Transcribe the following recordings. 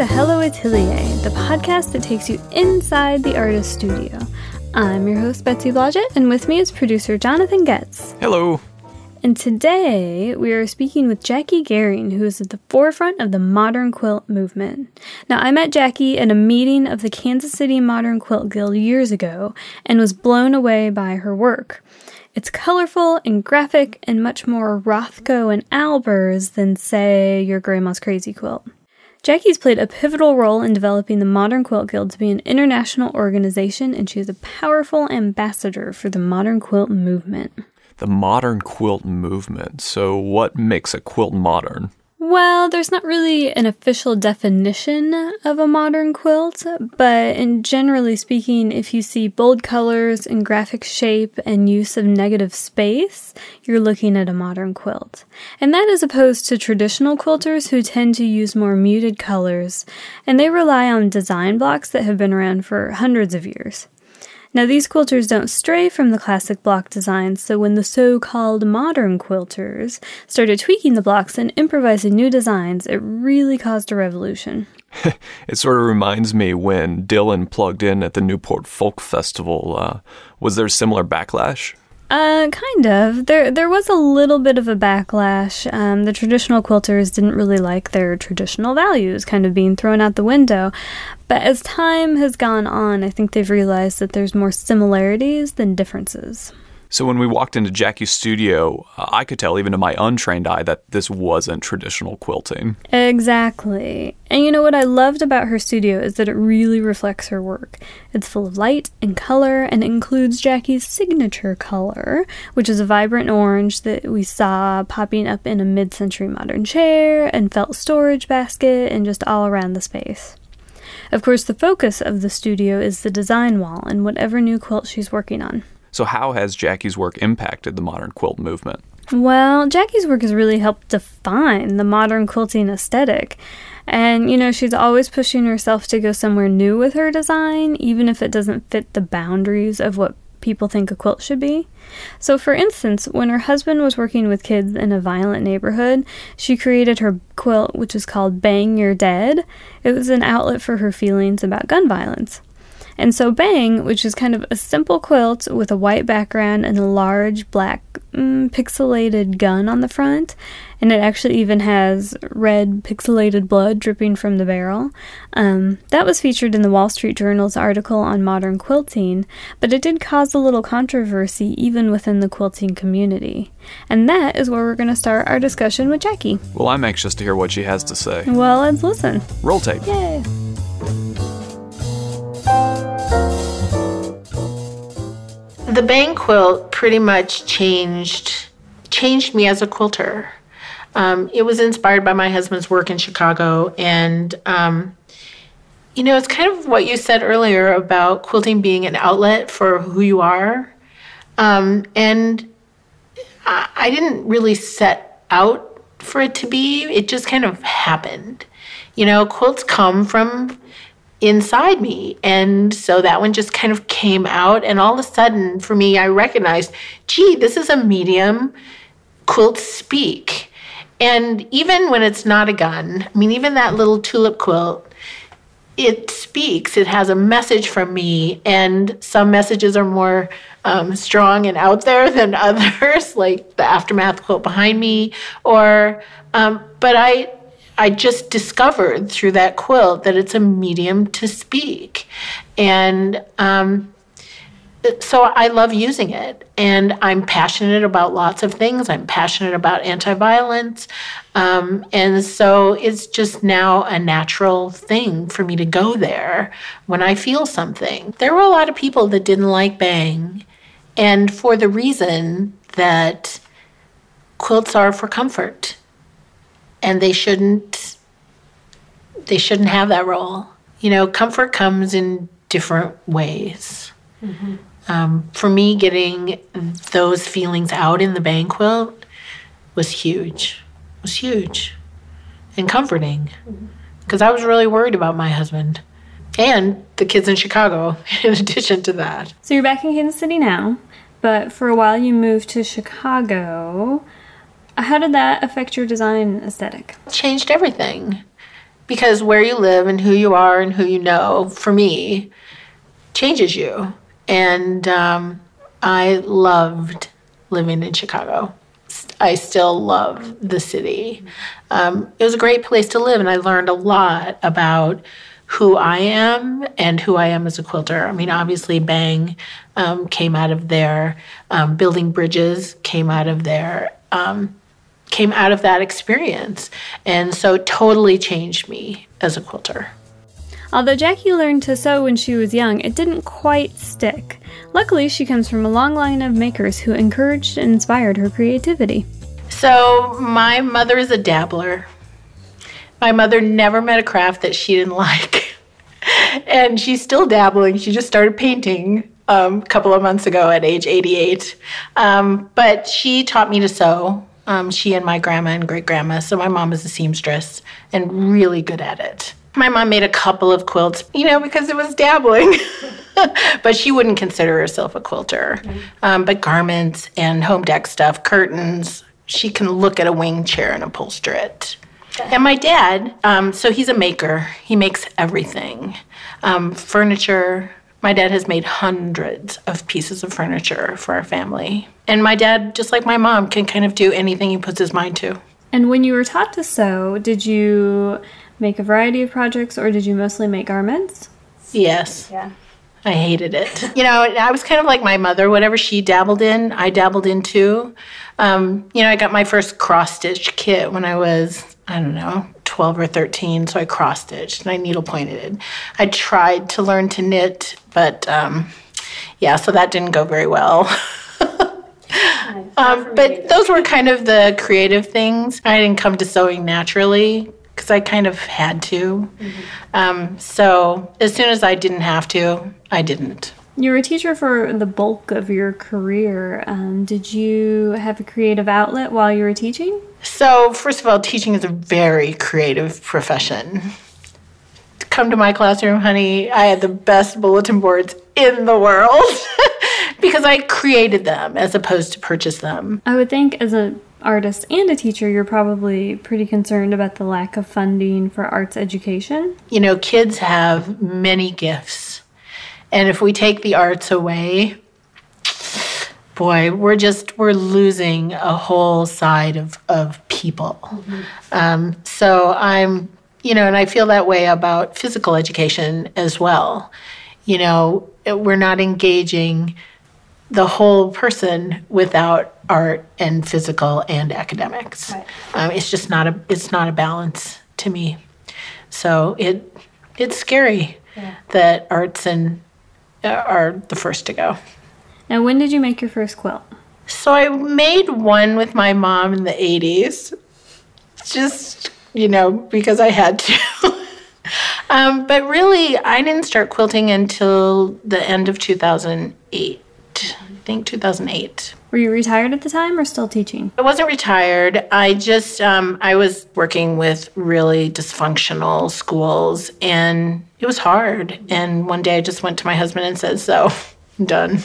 to Hello Atelier, the podcast that takes you inside the artist studio. I'm your host, Betsy Blodgett, and with me is producer Jonathan Getz. Hello. And today we are speaking with Jackie Gehring, who is at the forefront of the modern quilt movement. Now, I met Jackie at a meeting of the Kansas City Modern Quilt Guild years ago and was blown away by her work. It's colorful and graphic and much more Rothko and Albers than, say, your grandma's crazy quilt. Jackie's played a pivotal role in developing the Modern Quilt Guild to be an international organization, and she is a powerful ambassador for the modern quilt movement. The modern quilt movement. So, what makes a quilt modern? Well, there's not really an official definition of a modern quilt, but in generally speaking, if you see bold colors and graphic shape and use of negative space, you're looking at a modern quilt. And that is opposed to traditional quilters who tend to use more muted colors, and they rely on design blocks that have been around for hundreds of years. Now, these quilters don't stray from the classic block designs, so when the so called modern quilters started tweaking the blocks and improvising new designs, it really caused a revolution. it sort of reminds me when Dylan plugged in at the Newport Folk Festival. Uh, was there a similar backlash? Uh, kind of. There, there was a little bit of a backlash. Um, the traditional quilters didn't really like their traditional values kind of being thrown out the window. But as time has gone on, I think they've realized that there's more similarities than differences. So when we walked into Jackie's studio, uh, I could tell even to my untrained eye that this wasn't traditional quilting. Exactly. And you know what I loved about her studio is that it really reflects her work. It's full of light and color and includes Jackie's signature color, which is a vibrant orange that we saw popping up in a mid-century modern chair and felt storage basket and just all around the space. Of course, the focus of the studio is the design wall and whatever new quilt she's working on. So, how has Jackie's work impacted the modern quilt movement? Well, Jackie's work has really helped define the modern quilting aesthetic. And, you know, she's always pushing herself to go somewhere new with her design, even if it doesn't fit the boundaries of what people think a quilt should be. So, for instance, when her husband was working with kids in a violent neighborhood, she created her quilt, which is called Bang You're Dead. It was an outlet for her feelings about gun violence. And so Bang, which is kind of a simple quilt with a white background and a large black mm, pixelated gun on the front, and it actually even has red pixelated blood dripping from the barrel. Um, that was featured in the Wall Street Journal's article on modern quilting, but it did cause a little controversy even within the quilting community. And that is where we're going to start our discussion with Jackie. Well, I'm anxious to hear what she has to say. Well, let's listen. Roll tape. Yay. The bang quilt pretty much changed changed me as a quilter. Um, it was inspired by my husband's work in Chicago, and um, you know, it's kind of what you said earlier about quilting being an outlet for who you are. Um, and I, I didn't really set out for it to be; it just kind of happened. You know, quilts come from inside me. And so that one just kind of came out. And all of a sudden, for me, I recognized, gee, this is a medium quilts speak. And even when it's not a gun, I mean, even that little tulip quilt, it speaks. It has a message from me, and some messages are more um, strong and out there than others, like the aftermath quilt behind me. Or, um, but I I just discovered through that quilt that it's a medium to speak. And um, so I love using it. And I'm passionate about lots of things. I'm passionate about anti violence. Um, and so it's just now a natural thing for me to go there when I feel something. There were a lot of people that didn't like Bang. And for the reason that quilts are for comfort and they shouldn't they shouldn't have that role. You know, comfort comes in different ways. Mm-hmm. Um, for me, getting those feelings out in the bang quilt was huge. Was huge and comforting because mm-hmm. I was really worried about my husband and the kids in Chicago. In addition to that, so you're back in Kansas City now, but for a while you moved to Chicago. How did that affect your design aesthetic? Changed everything because where you live and who you are and who you know, for me, changes you. And um, I loved living in Chicago. I still love the city. Um, it was a great place to live, and I learned a lot about who I am and who I am as a quilter. I mean, obviously, Bang um, came out of there, um, building bridges came out of there, um, came out of that experience. And so, totally changed me as a quilter. Although Jackie learned to sew when she was young, it didn't quite stick. Luckily, she comes from a long line of makers who encouraged and inspired her creativity. So, my mother is a dabbler. My mother never met a craft that she didn't like. and she's still dabbling. She just started painting um, a couple of months ago at age 88. Um, but she taught me to sew. Um, she and my grandma and great grandma. So, my mom is a seamstress and really good at it. My mom made a couple of quilts, you know, because it was dabbling. but she wouldn't consider herself a quilter. Um, but garments and home dec stuff, curtains, she can look at a wing chair and upholster it. And my dad, um, so he's a maker. He makes everything um, furniture. My dad has made hundreds of pieces of furniture for our family. And my dad, just like my mom, can kind of do anything he puts his mind to. And when you were taught to sew, did you make a variety of projects or did you mostly make garments? Yes. Yeah. I hated it. You know, I was kind of like my mother. Whatever she dabbled in, I dabbled in too. Um, you know, I got my first cross stitch kit when I was, I don't know, 12 or 13. So I cross stitched and I needle pointed. I tried to learn to knit, but um, yeah, so that didn't go very well. um, but those were kind of the creative things. I didn't come to sewing naturally because I kind of had to. Mm-hmm. Um, so as soon as I didn't have to, I didn't. You were a teacher for the bulk of your career. Um, did you have a creative outlet while you were teaching? So, first of all, teaching is a very creative profession. Come to my classroom, honey. I had the best bulletin boards in the world because I created them as opposed to purchase them. I would think as a artist and a teacher, you're probably pretty concerned about the lack of funding for arts education. You know, kids have many gifts. And if we take the arts away, boy, we're just we're losing a whole side of of people. Mm-hmm. Um, so I'm, you know, and I feel that way about physical education as well. You know, we're not engaging the whole person without art and physical and academics. Right. Um, it's just not a it's not a balance to me. So it it's scary yeah. that arts and are the first to go. Now, when did you make your first quilt? So I made one with my mom in the 80s, just you know because I had to. um, but really, I didn't start quilting until the end of 2008. I think 2008. Were you retired at the time or still teaching? I wasn't retired. I just um, I was working with really dysfunctional schools, and it was hard. And one day I just went to my husband and said, "So, I'm done."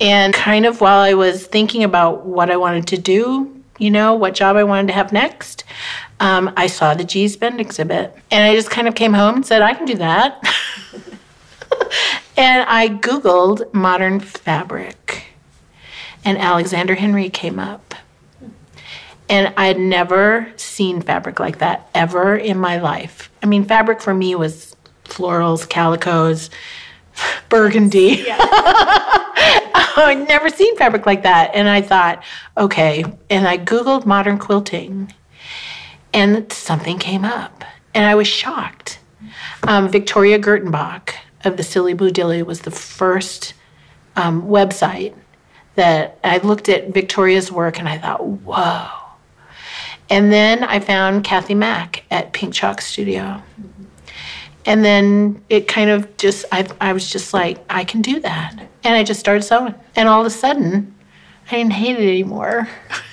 And kind of while I was thinking about what I wanted to do, you know, what job I wanted to have next, um, I saw the Gee's Bend exhibit, and I just kind of came home and said, "I can do that." And I Googled modern fabric, and Alexander Henry came up. And I'd never seen fabric like that ever in my life. I mean, fabric for me was florals, calicos, burgundy. Yeah. I'd never seen fabric like that. And I thought, okay. And I Googled modern quilting, and something came up. And I was shocked. Um, Victoria Gertenbach of the Silly Blue Dilly was the first um, website that I looked at Victoria's work and I thought, whoa. And then I found Kathy Mack at Pink Chalk Studio. And then it kind of just, I, I was just like, I can do that. And I just started sewing. And all of a sudden, I didn't hate it anymore.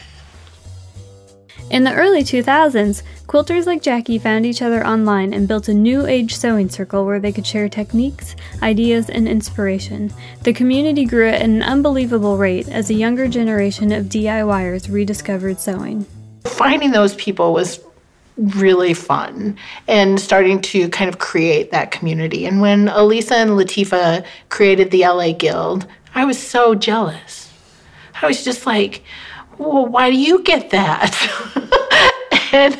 In the early 2000s, quilters like Jackie found each other online and built a new age sewing circle where they could share techniques, ideas, and inspiration. The community grew at an unbelievable rate as a younger generation of DIYers rediscovered sewing. Finding those people was really fun and starting to kind of create that community. And when Alissa and Latifah created the LA Guild, I was so jealous. I was just like, well, why do you get that? and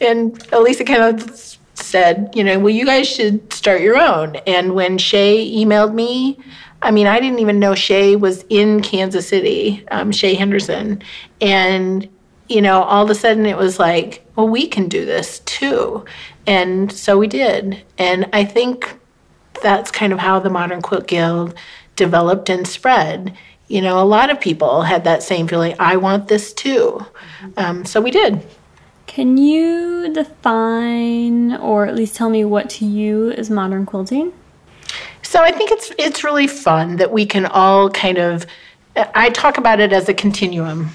and Alissa kind of said, you know, well, you guys should start your own. And when Shay emailed me, I mean, I didn't even know Shay was in Kansas City, um, Shay Henderson. And, you know, all of a sudden it was like, well, we can do this too. And so we did. And I think that's kind of how the Modern Quilt Guild developed and spread. You know, a lot of people had that same feeling, I want this too. Um, so we did. Can you define or at least tell me what to you is modern quilting? So I think it's it's really fun that we can all kind of I talk about it as a continuum.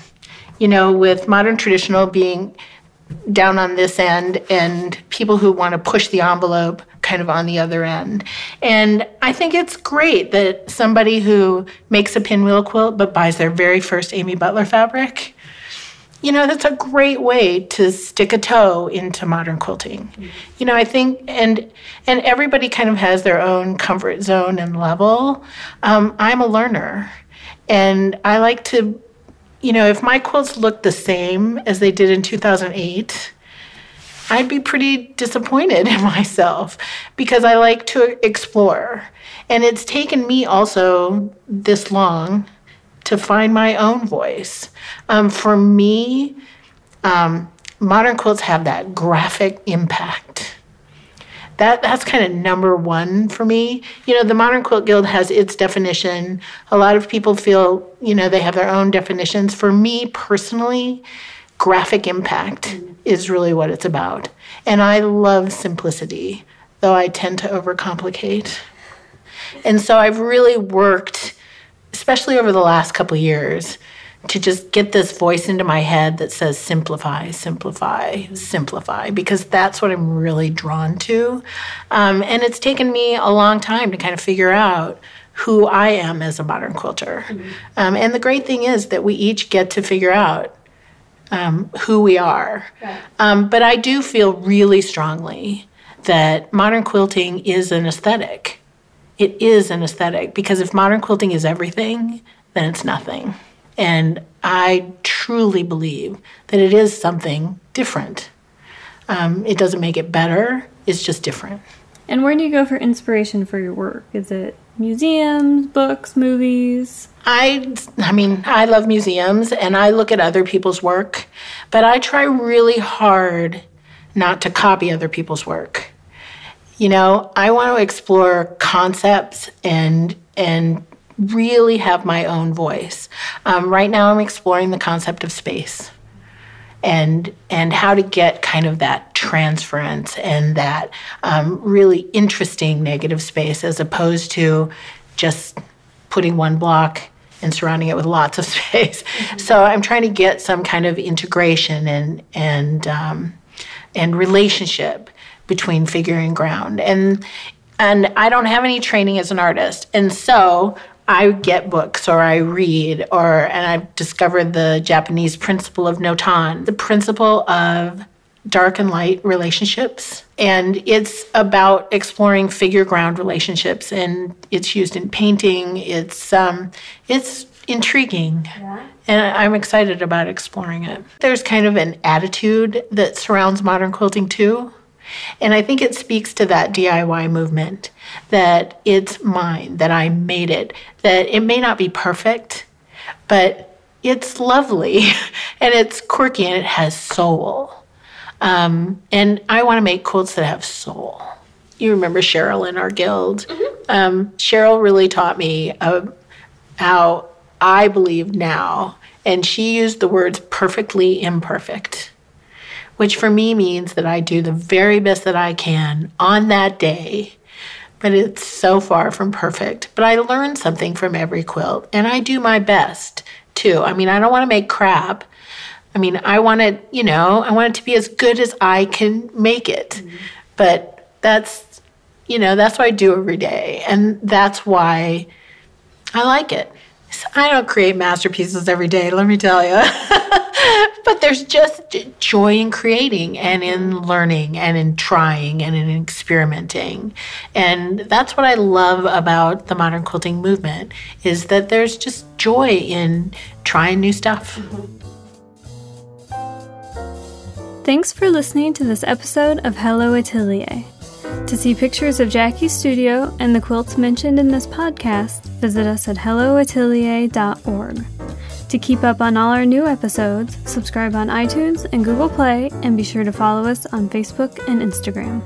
You know, with modern traditional being down on this end and people who want to push the envelope kind of on the other end. And I think it's great that somebody who makes a pinwheel quilt but buys their very first Amy Butler fabric you know that's a great way to stick a toe into modern quilting mm-hmm. you know i think and and everybody kind of has their own comfort zone and level um, i'm a learner and i like to you know if my quilts look the same as they did in 2008 i'd be pretty disappointed in myself because i like to explore and it's taken me also this long to find my own voice. Um, for me, um, modern quilts have that graphic impact. That that's kind of number one for me. You know, the Modern Quilt Guild has its definition. A lot of people feel, you know, they have their own definitions. For me personally, graphic impact is really what it's about. And I love simplicity, though I tend to overcomplicate. And so I've really worked especially over the last couple years, to just get this voice into my head that says simplify, simplify, simplify, because that's what I'm really drawn to. Um, and it's taken me a long time to kind of figure out who I am as a modern quilter. Mm-hmm. Um, and the great thing is that we each get to figure out um, who we are. Right. Um, but I do feel really strongly that modern quilting is an aesthetic it is an aesthetic because if modern quilting is everything, then it's nothing. And I truly believe that it is something different. Um, it doesn't make it better, it's just different. And where do you go for inspiration for your work? Is it museums, books, movies? I I mean, I love museums and I look at other people's work, but I try really hard not to copy other people's work. You know, I want to explore concepts and and really have my own voice. Um, right now, I'm exploring the concept of space and and how to get kind of that transference and that um, really interesting negative space as opposed to just putting one block and surrounding it with lots of space. Mm-hmm. So I'm trying to get some kind of integration and and um, and relationship between figure and ground. And and I don't have any training as an artist. And so I get books or I read or and I've discovered the Japanese principle of notan, the principle of dark and light relationships. And it's about exploring figure ground relationships and it's used in painting. It's um it's intriguing. Yeah. And I'm excited about exploring it. There's kind of an attitude that surrounds modern quilting too. And I think it speaks to that DIY movement that it's mine, that I made it, that it may not be perfect, but it's lovely and it's quirky and it has soul. Um, and I want to make quilts that have soul. You remember Cheryl in our guild? Mm-hmm. Um, Cheryl really taught me uh, how I believe now, and she used the words perfectly imperfect which for me means that I do the very best that I can on that day. But it's so far from perfect. But I learn something from every quilt, and I do my best too. I mean, I don't want to make crap. I mean, I want it, you know, I want it to be as good as I can make it. Mm-hmm. But that's, you know, that's what I do every day. And that's why I like it. I don't create masterpieces every day, let me tell you. but there's just joy in creating and in learning and in trying and in experimenting. And that's what I love about the modern quilting movement is that there's just joy in trying new stuff. Thanks for listening to this episode of Hello Atelier. To see pictures of Jackie's studio and the quilts mentioned in this podcast, visit us at helloatelier.org. To keep up on all our new episodes, subscribe on iTunes and Google Play, and be sure to follow us on Facebook and Instagram.